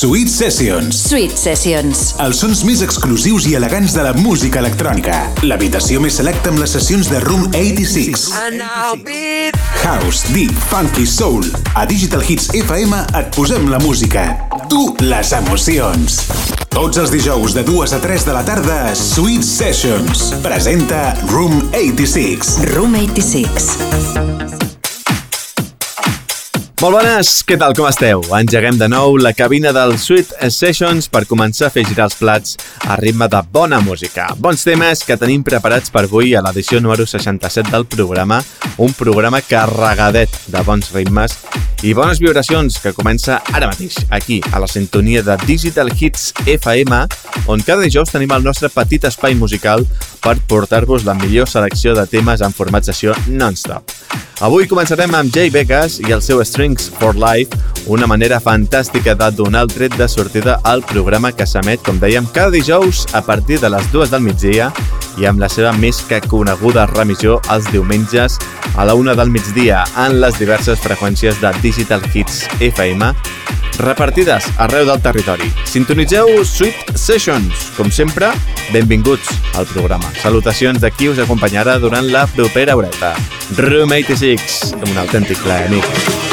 Sweet Sessions. Sweet Sessions. Els sons més exclusius i elegants de la música electrònica. L'habitació més selecta amb les sessions de Room 86. House, Deep, Funky, Soul. A Digital Hits FM et posem la música. Tu, les emocions. Tots els dijous de 2 a 3 de la tarda, Sweet Sessions. Presenta Room 86. Room 86. Molt bones, què tal, com esteu? Engeguem de nou la cabina del Sweet Sessions per començar a fer girar els plats a ritme de bona música. Bons temes que tenim preparats per avui a l'edició número 67 del programa, un programa carregadet de bons ritmes i bones vibracions que comença ara mateix, aquí, a la sintonia de Digital Hits FM, on cada dijous tenim el nostre petit espai musical per portar-vos la millor selecció de temes en format sessió non-stop. Avui començarem amb Jay Vegas i el seu Strings for Life, una manera fantàstica de donar el tret de sortida al programa que s'emet, com dèiem, cada dijous a partir de les dues del migdia i amb la seva més que coneguda remissió els diumenges a la una del migdia en les diverses freqüències de Digital Hits FM repartides arreu del territori. Sintonitzeu Sweet Sessions. Com sempre, benvinguts al programa. Salutacions de qui us acompanyarà durant la propera horeta. Room 86, un autèntic plaer, amic.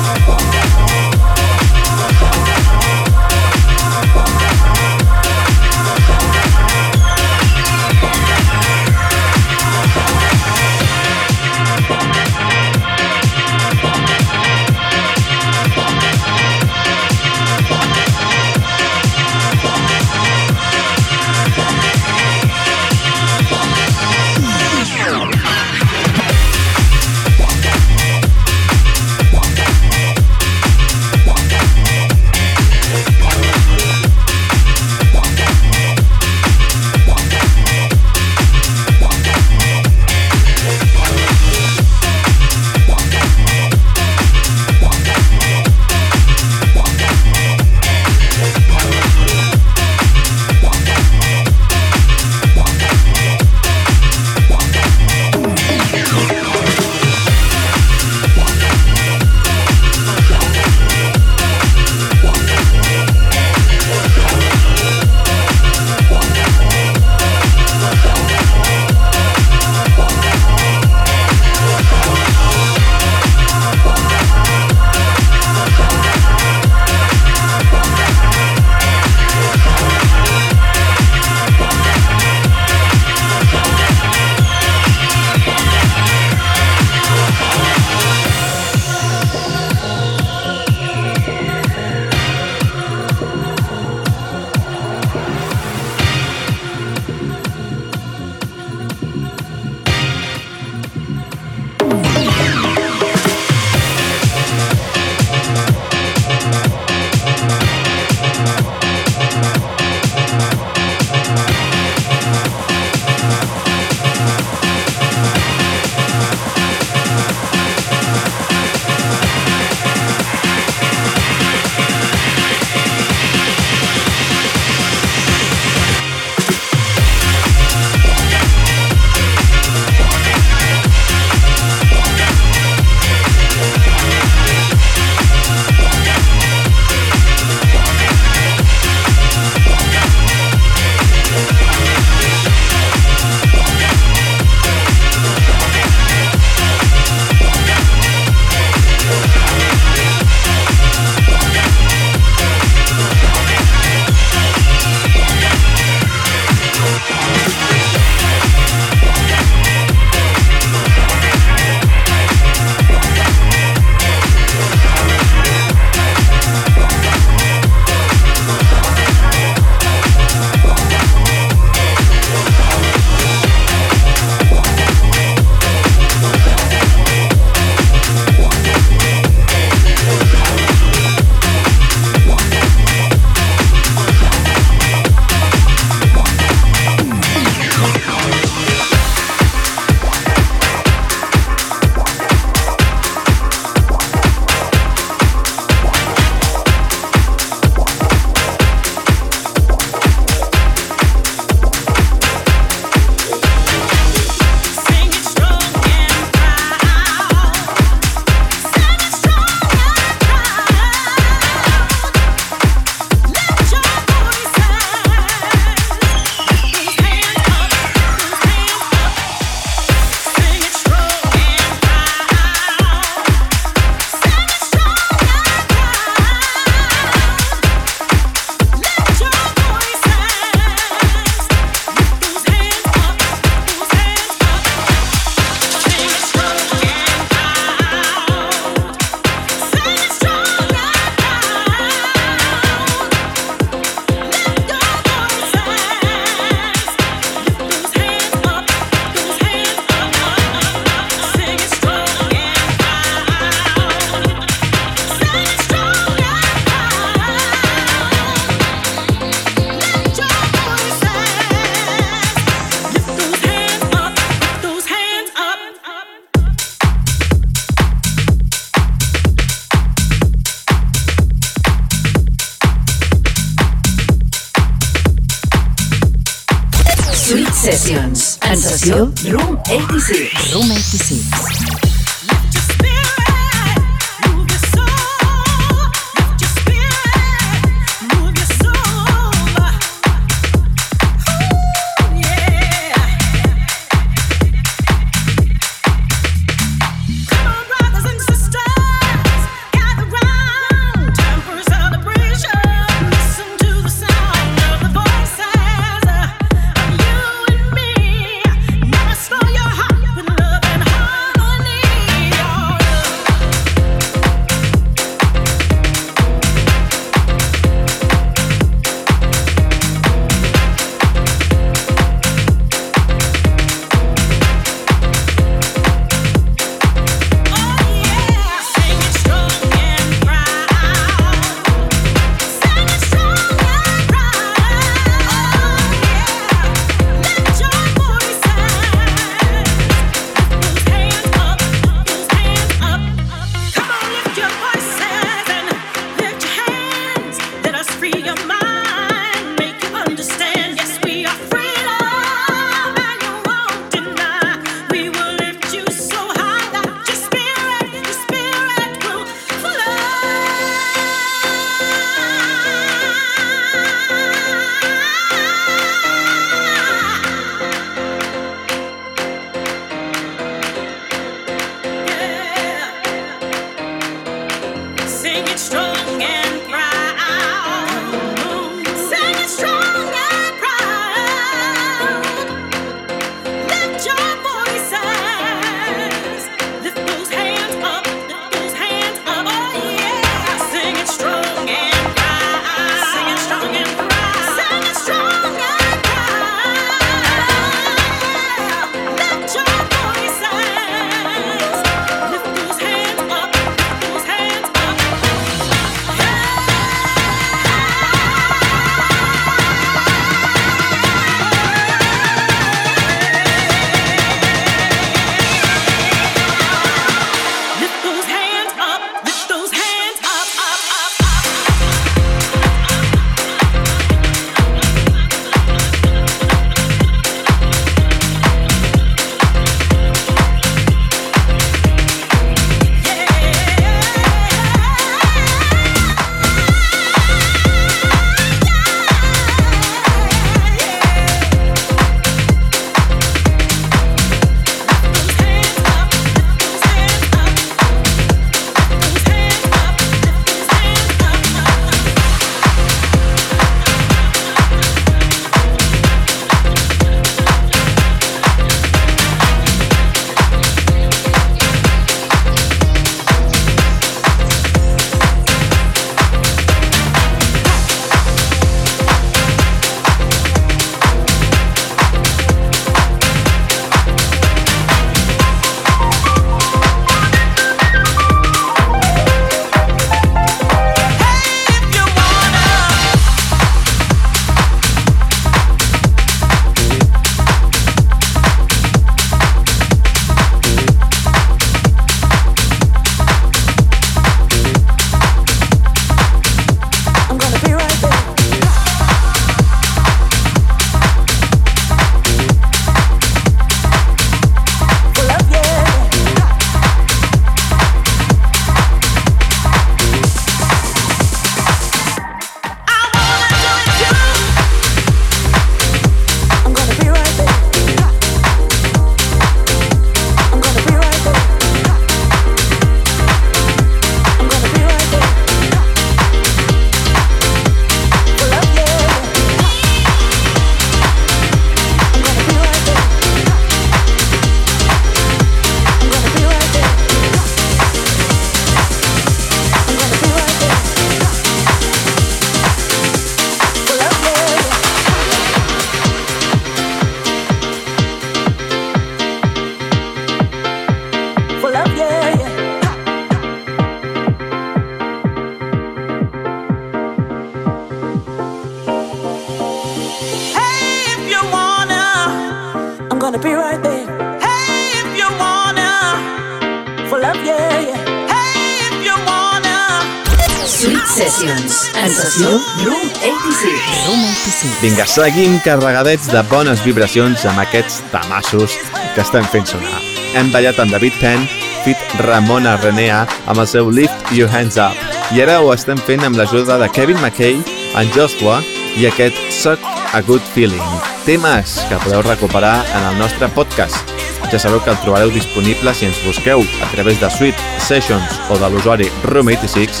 Vinga, seguim carregadets de bones vibracions amb aquests tamassos que estem fent sonar. Hem ballat amb David Penn, fit Ramona Renea amb el seu Lift Your Hands Up. I ara ho estem fent amb l'ajuda de Kevin McKay, en Joshua i aquest Suck a Good Feeling. Temes que podeu recuperar en el nostre podcast ja sabeu que el trobareu disponible si ens busqueu a través de Suite, Sessions o de l'usuari Room86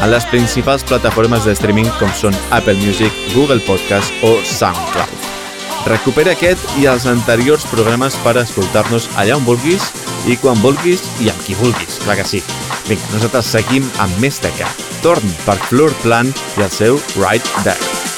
a les principals plataformes de streaming com són Apple Music, Google Podcast o SoundCloud. Recupera aquest i els anteriors programes per escoltar-nos allà on vulguis i quan vulguis i amb qui vulguis, clar que sí. Vinga, nosaltres seguim amb més teca. Torn per Floor Plan i el seu Right There.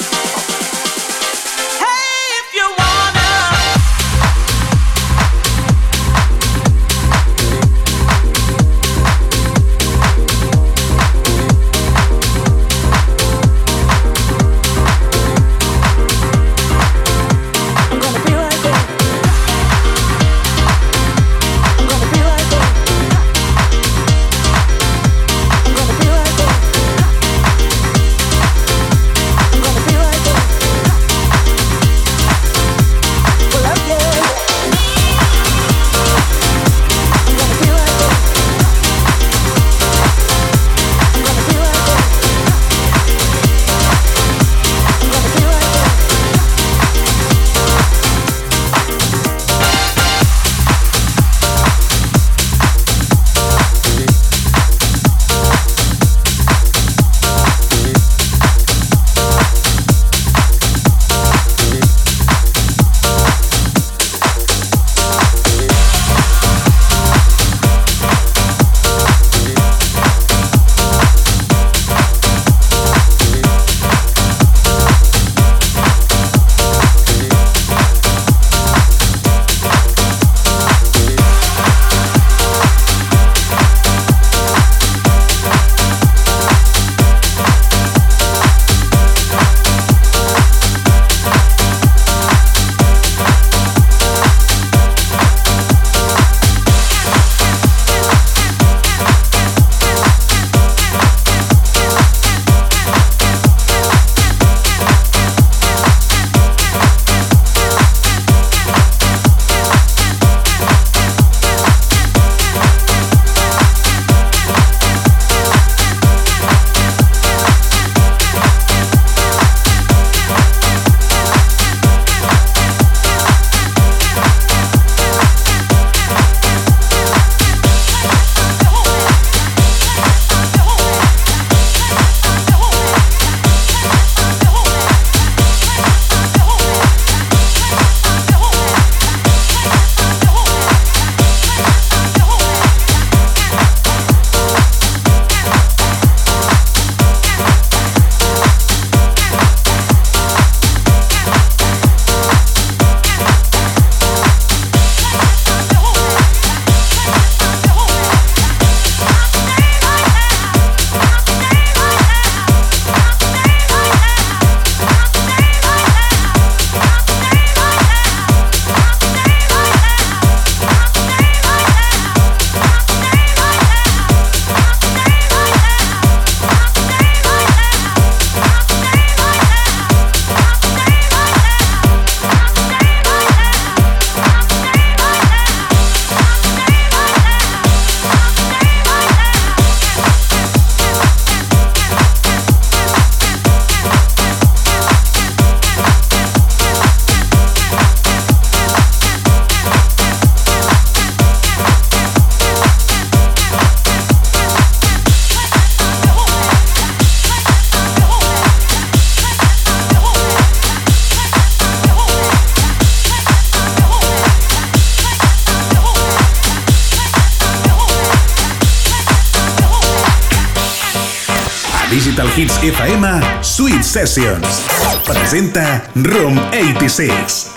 Hits FM Sweet Sessions. Presenta Room 86.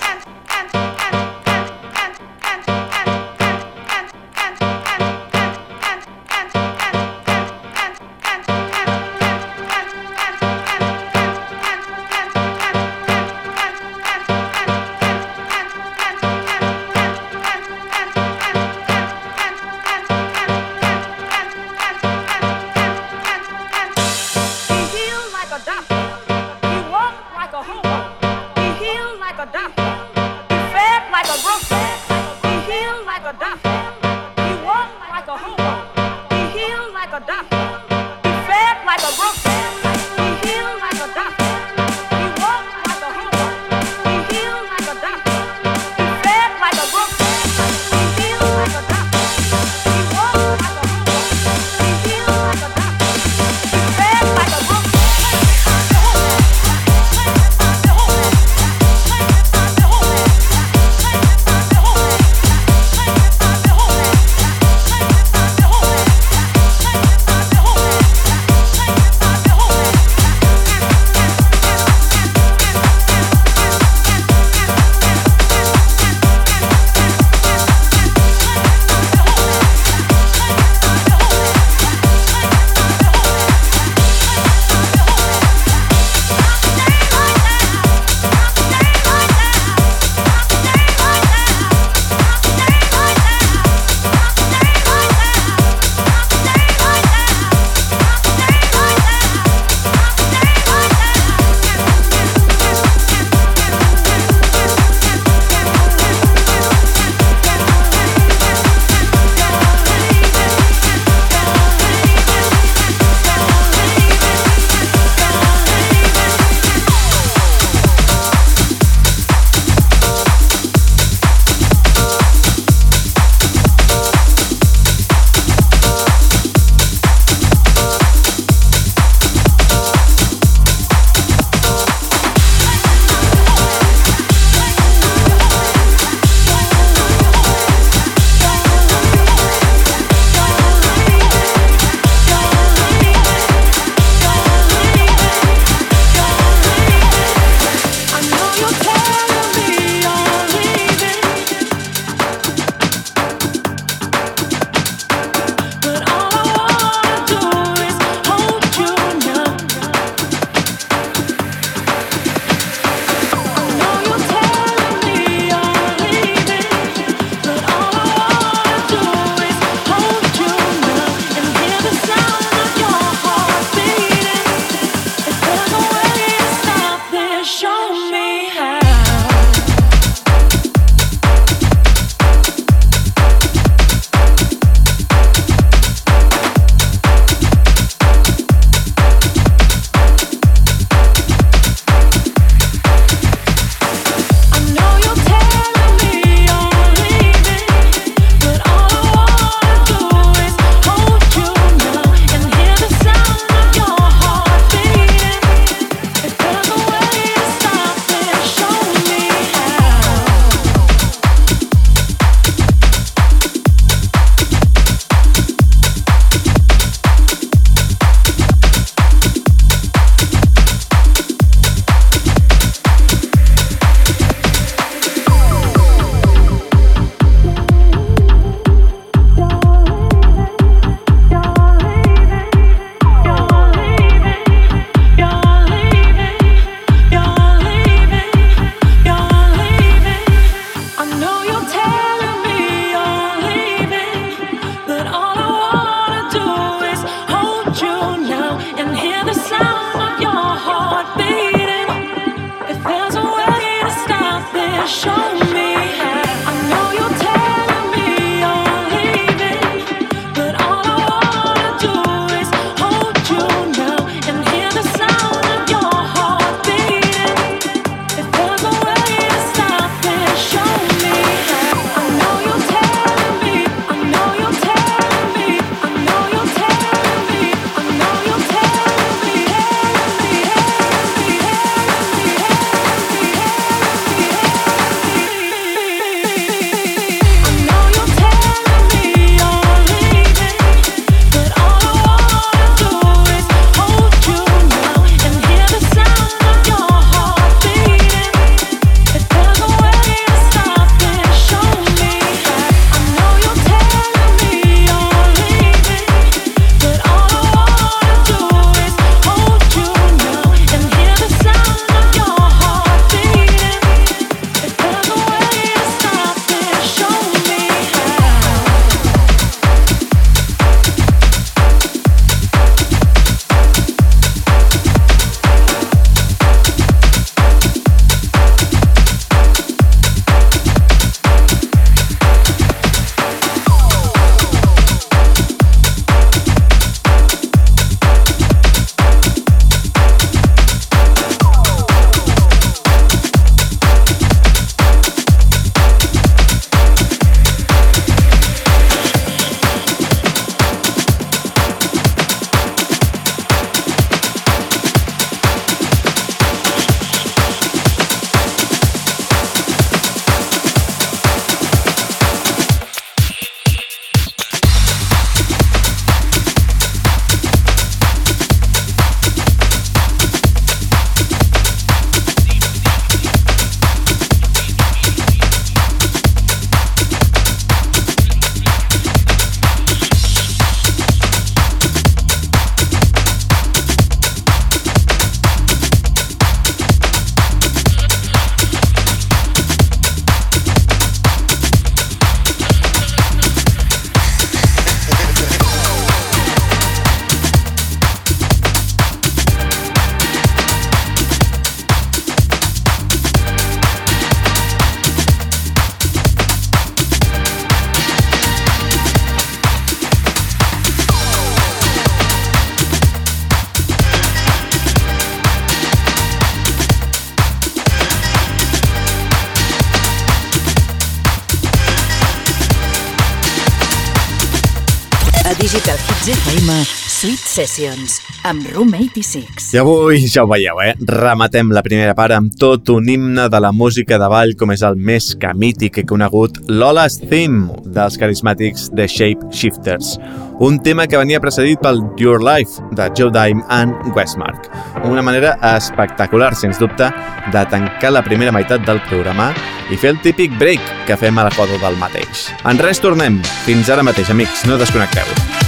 Sessions, amb Room 86. I avui, ja ho veieu, eh? Rematem la primera part amb tot un himne de la música de ball com és el més que mític i conegut Lola's Theme dels carismàtics The Shape Shifters. Un tema que venia precedit pel Your Life de Joe Dime and Westmark. Una manera espectacular, sens dubte, de tancar la primera meitat del programa i fer el típic break que fem a l'equador del mateix. En res tornem. Fins ara mateix, amics. No desconnecteu.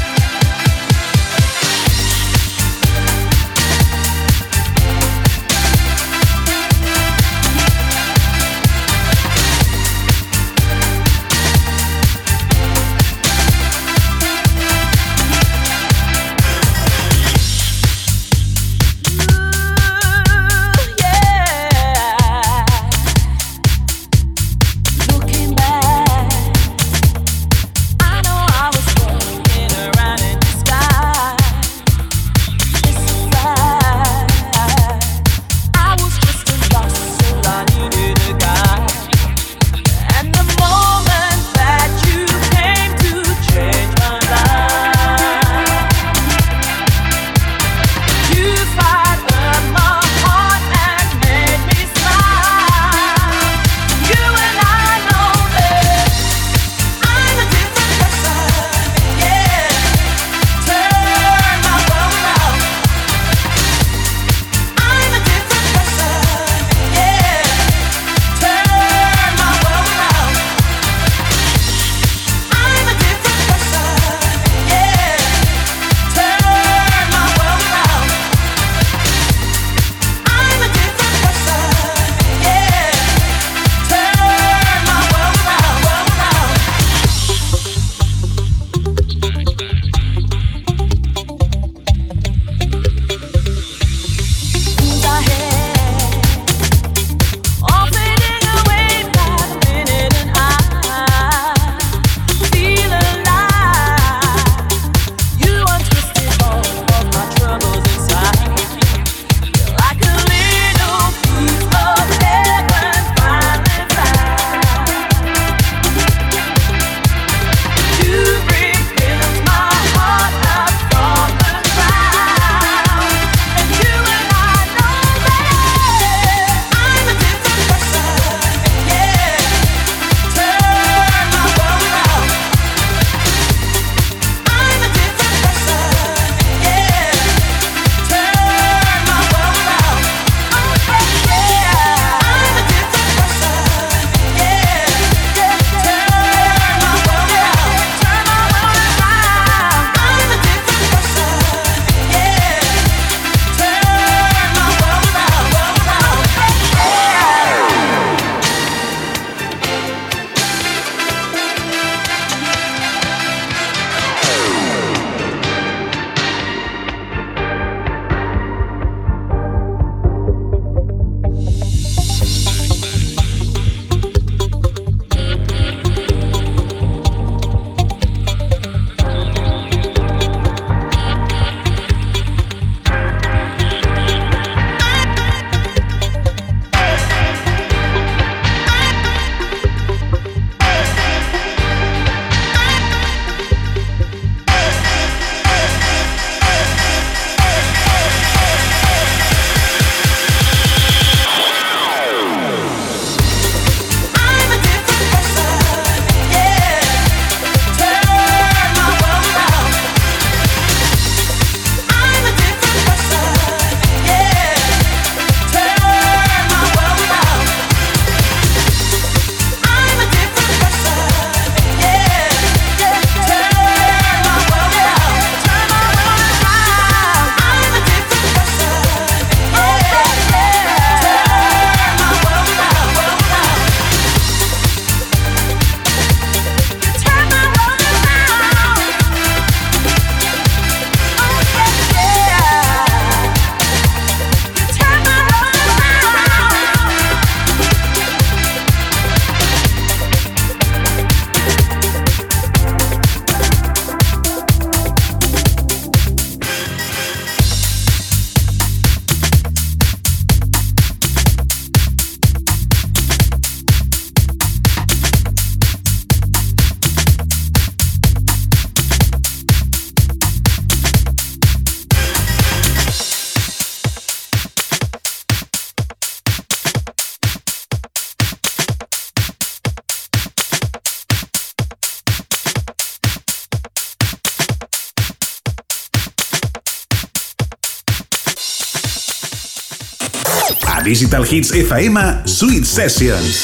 Digital Hits FM, Sweet Sessions.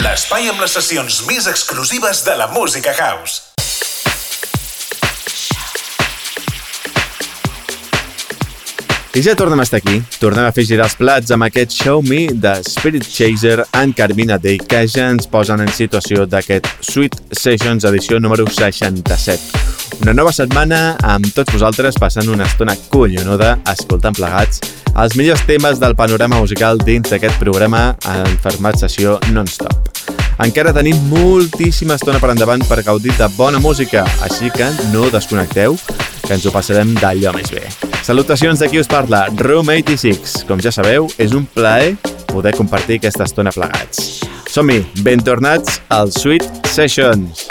L'espai amb les sessions més exclusives de la música house. I ja tornem a estar aquí. Tornem a fer girar els plats amb aquest Show Me de Spirit Chaser en Carmina Day, que ja ens posen en situació d'aquest Sweet Sessions edició número 67. Una nova setmana amb tots vosaltres passant una estona collonuda escoltant plegats els millors temes del panorama musical dins d'aquest programa en format sessió non-stop. Encara tenim moltíssima estona per endavant per gaudir de bona música, així que no desconnecteu, que ens ho passarem d'allò més bé. Salutacions de qui us parla, Room 86. Com ja sabeu, és un plaer poder compartir aquesta estona plegats. Som-hi, ben tornats al Sweet Sessions.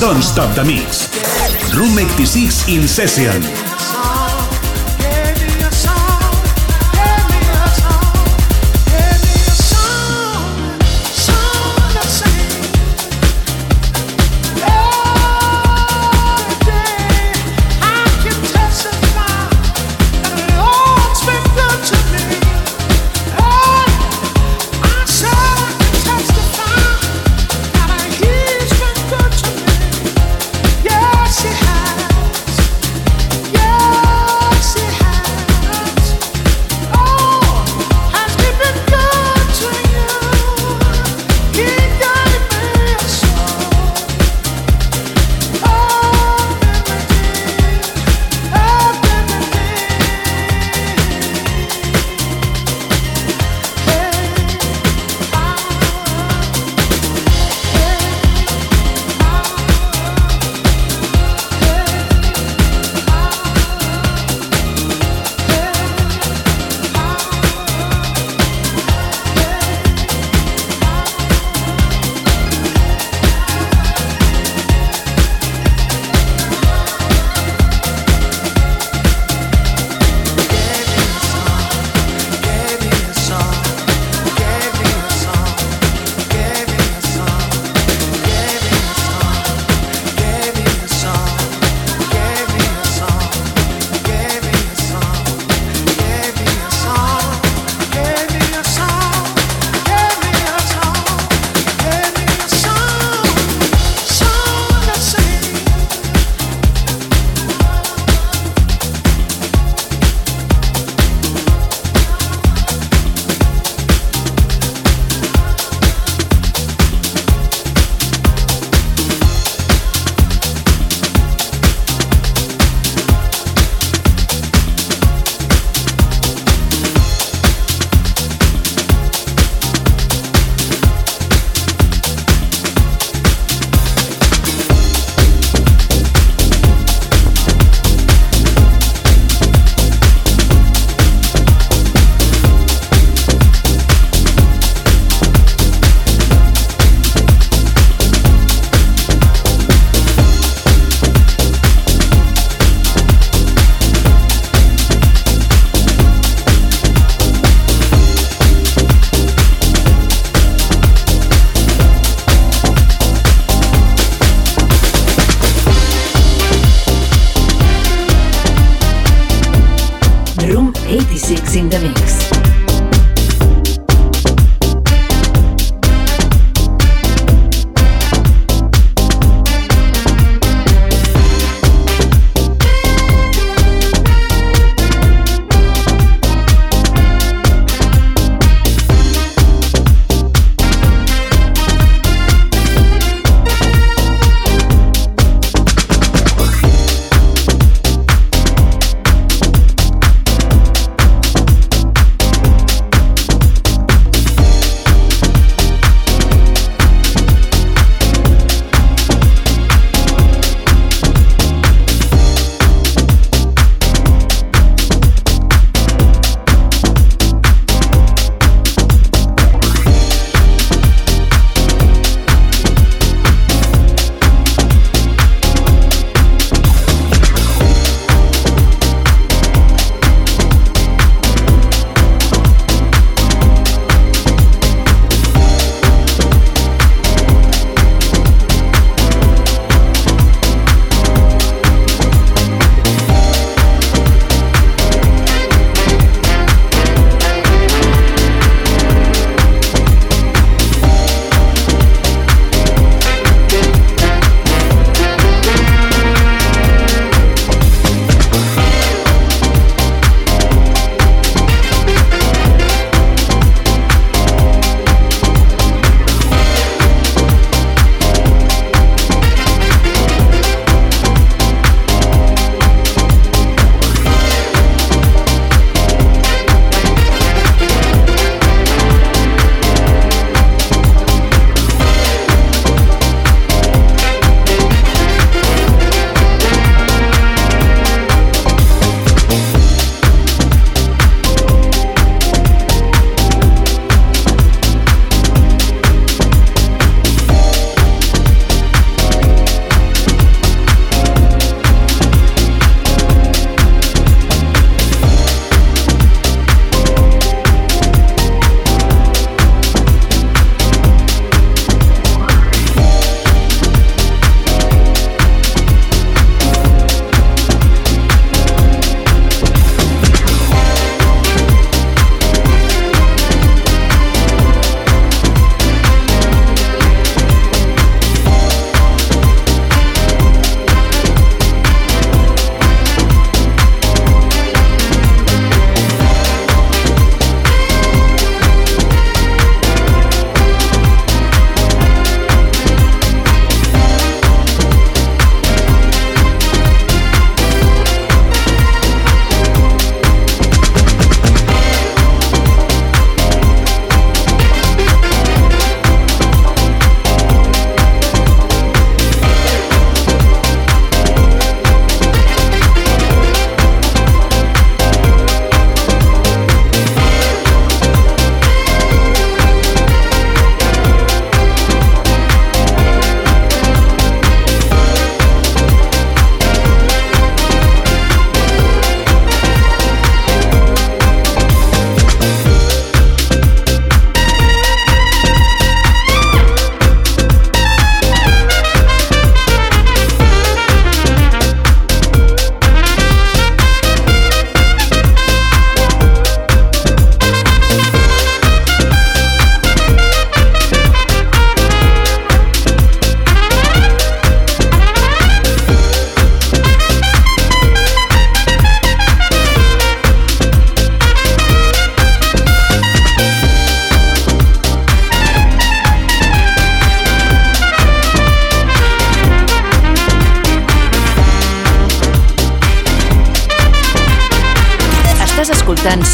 Don't Stop the Mix. Room 86 in Session.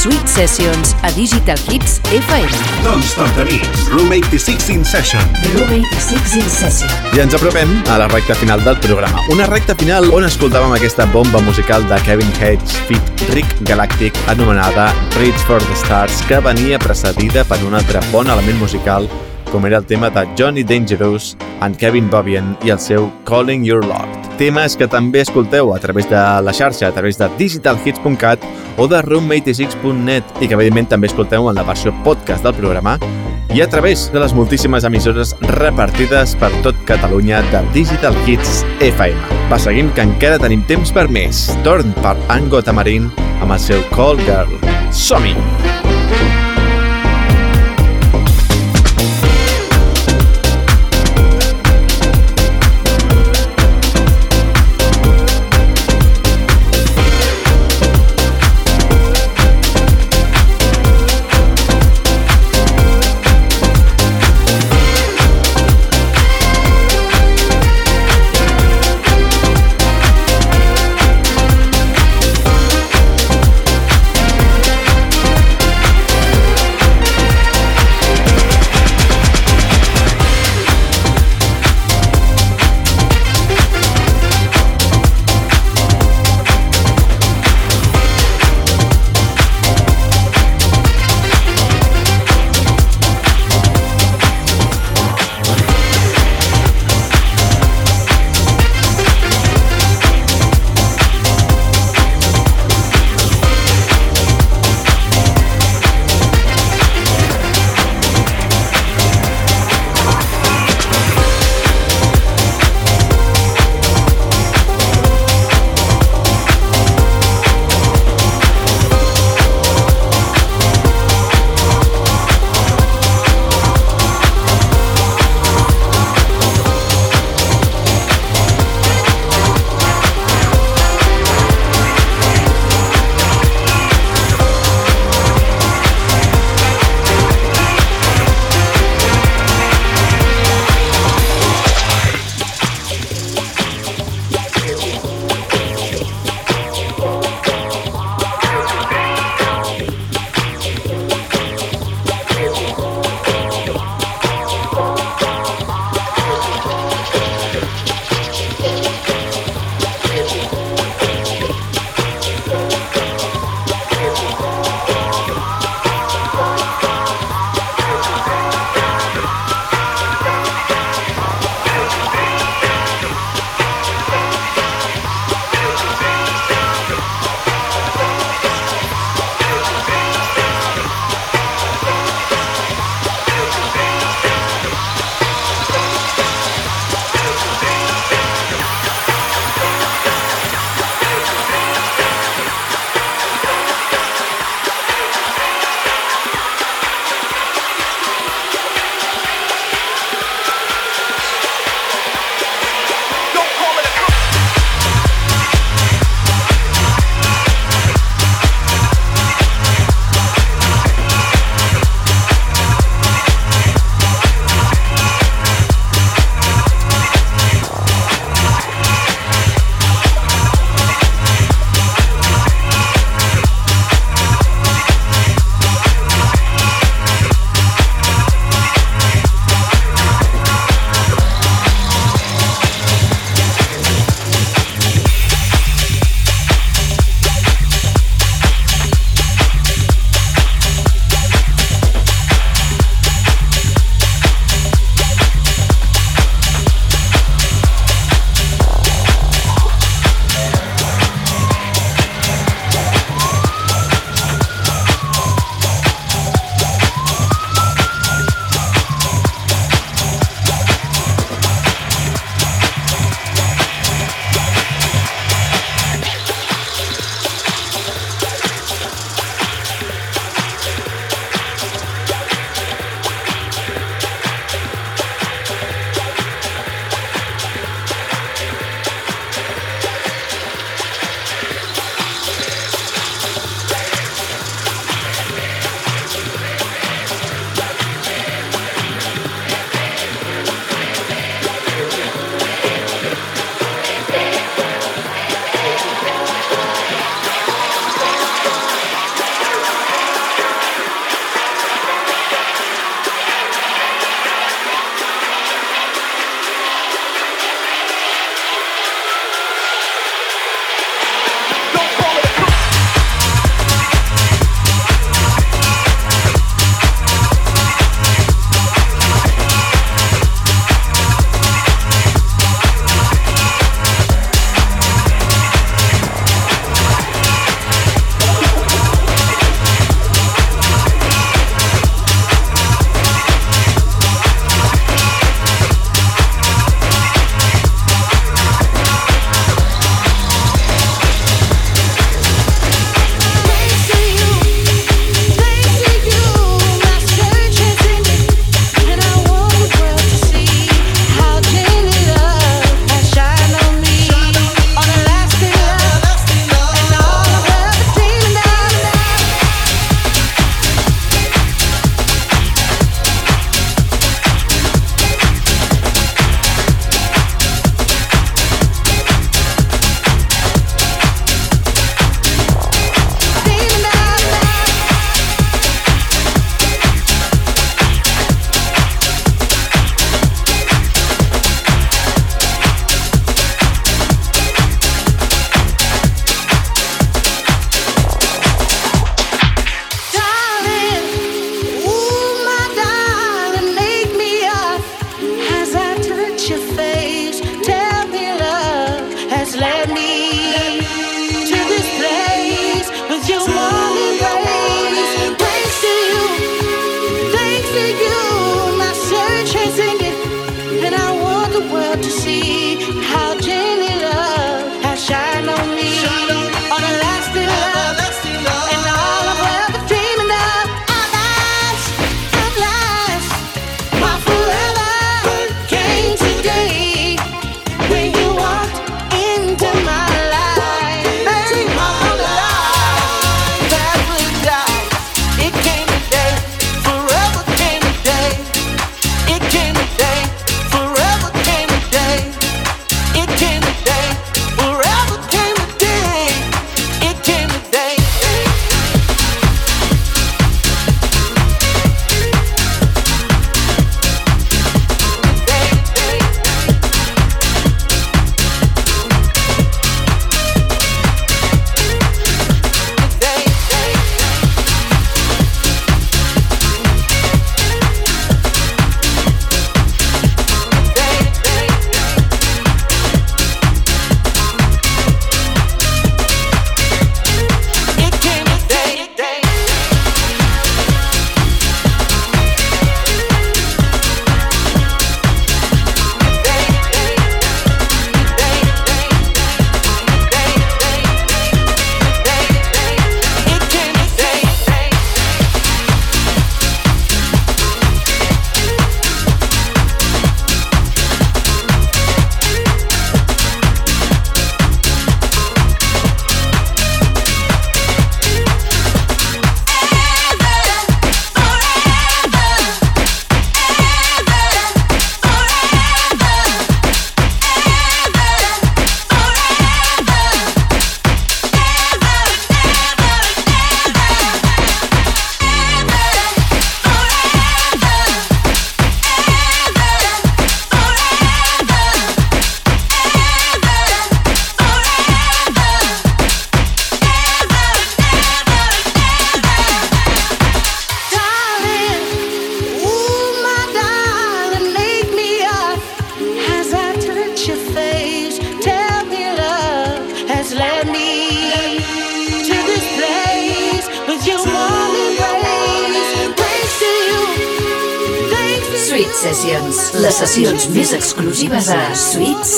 Sweet Sessions a Digital Hits FM. Doncs toca nits, Room 86 in Session. Room 86 in Session. I ens apropem a la recta final del programa. Una recta final on escoltàvem aquesta bomba musical de Kevin Hedges fit Rick Galactic anomenada Reach for the Stars que venia precedida per un altre bon element musical com era el tema de Johnny Dangerous, en Kevin Bobian i el seu Calling Your Lord. Temes que també escolteu a través de la xarxa, a través de digitalhits.cat o de room86.net i que evidentment també escolteu en la versió podcast del programa i a través de les moltíssimes emissores repartides per tot Catalunya de Digital Hits FM. Va, seguim que encara tenim temps per més. Torn per Ango Tamarin amb el seu Call Girl. Som-hi!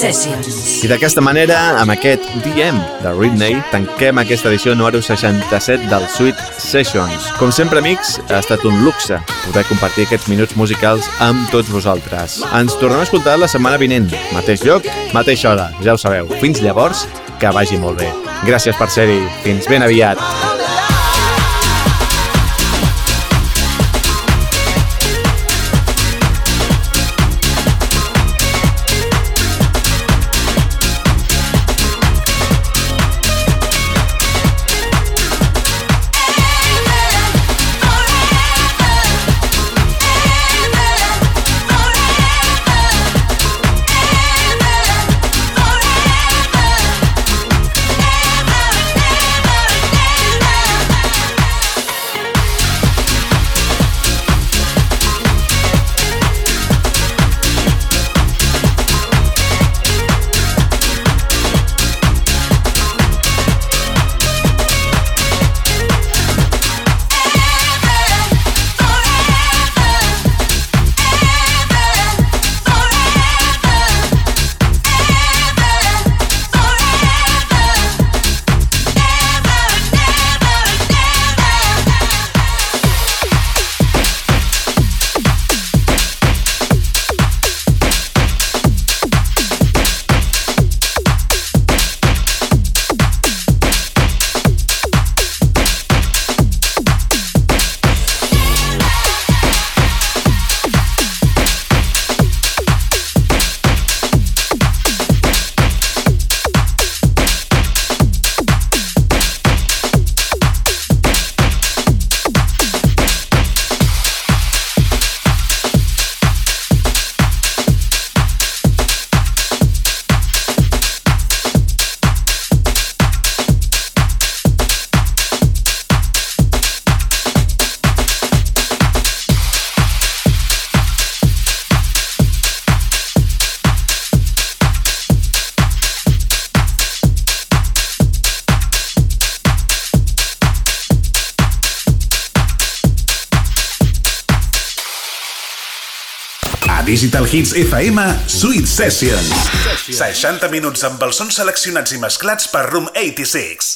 Sessions. I d'aquesta manera, amb aquest DM de Ridney, tanquem aquesta edició número 67 del Sweet Sessions. Com sempre, amics, ha estat un luxe poder compartir aquests minuts musicals amb tots vosaltres. Ens tornem a escoltar la setmana vinent. Mateix lloc, mateixa hora, ja ho sabeu. Fins llavors, que vagi molt bé. Gràcies per ser-hi. Fins ben aviat. Digital Hits FM Sweet Sessions. 60 minuts amb els sons seleccionats i mesclats per Room 86.